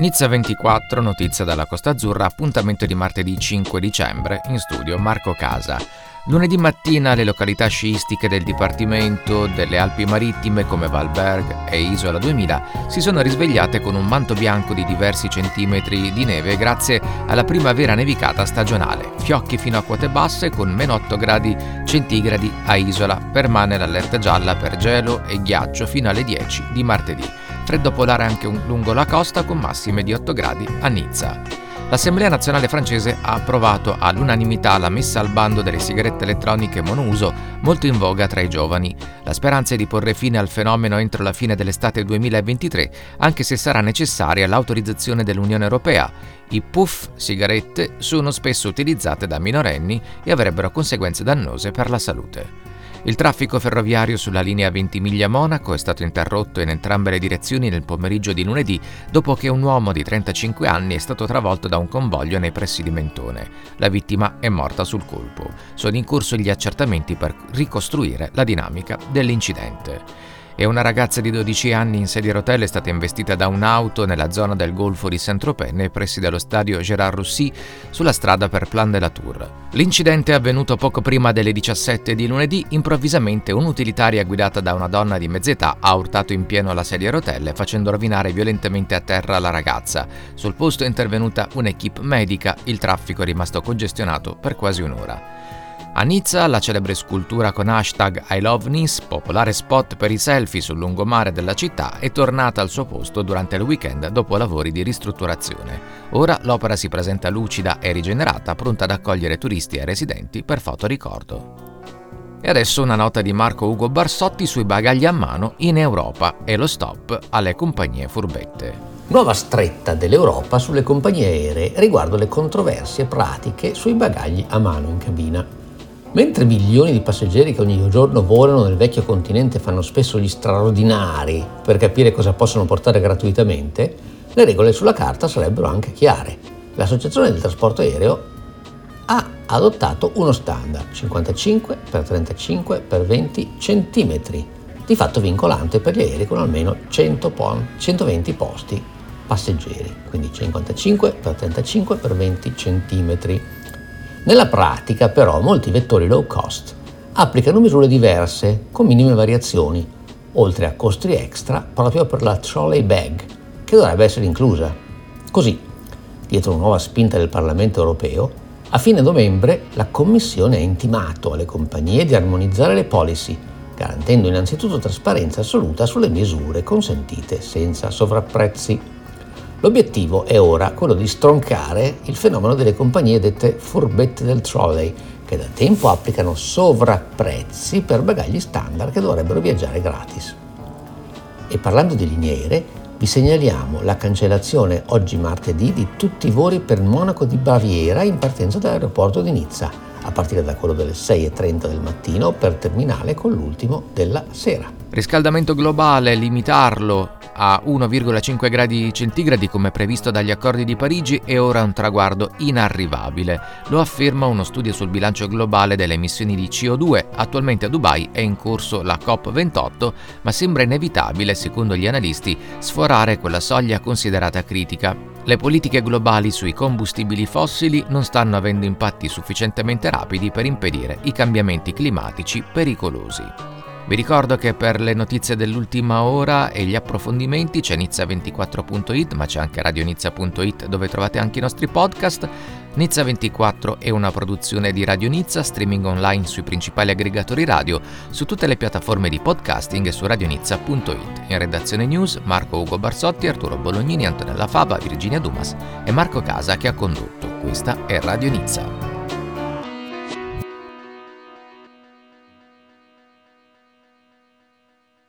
Nizza 24, notizia dalla Costa Azzurra, appuntamento di martedì 5 dicembre, in studio Marco Casa. Lunedì mattina le località sciistiche del Dipartimento delle Alpi Marittime come Valberg e Isola 2000 si sono risvegliate con un manto bianco di diversi centimetri di neve grazie alla primavera nevicata stagionale. Fiocchi fino a quote basse con meno 8 gradi centigradi a Isola. Permane l'allerta gialla per gelo e ghiaccio fino alle 10 di martedì freddo polare anche lungo la costa con massime di 8 gradi a Nizza. L'Assemblea nazionale francese ha approvato all'unanimità la messa al bando delle sigarette elettroniche monouso, molto in voga tra i giovani. La speranza è di porre fine al fenomeno entro la fine dell'estate 2023, anche se sarà necessaria l'autorizzazione dell'Unione Europea. I puff sigarette sono spesso utilizzate da minorenni e avrebbero conseguenze dannose per la salute. Il traffico ferroviario sulla linea Ventimiglia-Monaco è stato interrotto in entrambe le direzioni nel pomeriggio di lunedì dopo che un uomo di 35 anni è stato travolto da un convoglio nei pressi di Mentone. La vittima è morta sul colpo. Sono in corso gli accertamenti per ricostruire la dinamica dell'incidente e una ragazza di 12 anni in sedia a rotelle è stata investita da un'auto nella zona del golfo di Saint-Tropez nei pressi dello stadio Gérard Roussy sulla strada per Plan de la Tour. L'incidente è avvenuto poco prima delle 17 di lunedì, improvvisamente un'utilitaria guidata da una donna di mezz'età ha urtato in pieno la sedia a rotelle facendo rovinare violentemente a terra la ragazza. Sul posto è intervenuta un'equipe medica, il traffico è rimasto congestionato per quasi un'ora. A Nizza la celebre scultura con hashtag I Love Nice, popolare spot per i selfie sul lungomare della città, è tornata al suo posto durante il weekend dopo lavori di ristrutturazione. Ora l'opera si presenta lucida e rigenerata, pronta ad accogliere turisti e residenti per fotoricordo. E adesso una nota di Marco Ugo Barsotti sui bagagli a mano in Europa e lo stop alle compagnie furbette. Nuova stretta dell'Europa sulle compagnie aeree riguardo le controversie pratiche sui bagagli a mano in cabina. Mentre milioni di passeggeri che ogni giorno volano nel vecchio continente fanno spesso gli straordinari per capire cosa possono portare gratuitamente, le regole sulla carta sarebbero anche chiare. L'Associazione del Trasporto Aereo ha adottato uno standard 55 x 35 x 20 cm, di fatto vincolante per gli aerei con almeno 100 pon- 120 posti passeggeri, quindi 55 x 35 x 20 cm. Nella pratica però molti vettori low cost applicano misure diverse con minime variazioni, oltre a costi extra proprio per la trolley bag, che dovrebbe essere inclusa. Così, dietro una nuova spinta del Parlamento europeo, a fine novembre la Commissione ha intimato alle compagnie di armonizzare le policy, garantendo innanzitutto trasparenza assoluta sulle misure consentite senza sovrapprezzi. L'obiettivo è ora quello di stroncare il fenomeno delle compagnie dette furbette del trolley, che da tempo applicano sovrapprezzi per bagagli standard che dovrebbero viaggiare gratis. E parlando di liniere, vi segnaliamo la cancellazione oggi martedì di tutti i voli per Monaco di Baviera in partenza dall'aeroporto di Nizza, a partire da quello delle 6.30 del mattino per terminare con l'ultimo della sera. Riscaldamento globale, limitarlo a 1,5 gradi centigradi come previsto dagli accordi di Parigi è ora un traguardo inarrivabile. Lo afferma uno studio sul bilancio globale delle emissioni di CO2. Attualmente a Dubai è in corso la COP28, ma sembra inevitabile, secondo gli analisti, sforare quella soglia considerata critica. Le politiche globali sui combustibili fossili non stanno avendo impatti sufficientemente rapidi per impedire i cambiamenti climatici pericolosi. Vi ricordo che per le notizie dell'ultima ora e gli approfondimenti c'è Nizza24.it, ma c'è anche radionizza.it dove trovate anche i nostri podcast. Nizza 24 è una produzione di Radio Nizza, streaming online sui principali aggregatori radio, su tutte le piattaforme di podcasting e su radionizza.it. In redazione news Marco Ugo Barsotti, Arturo Bolognini, Antonella Fava, Virginia Dumas e Marco Casa che ha condotto. Questa è Radio Nizza.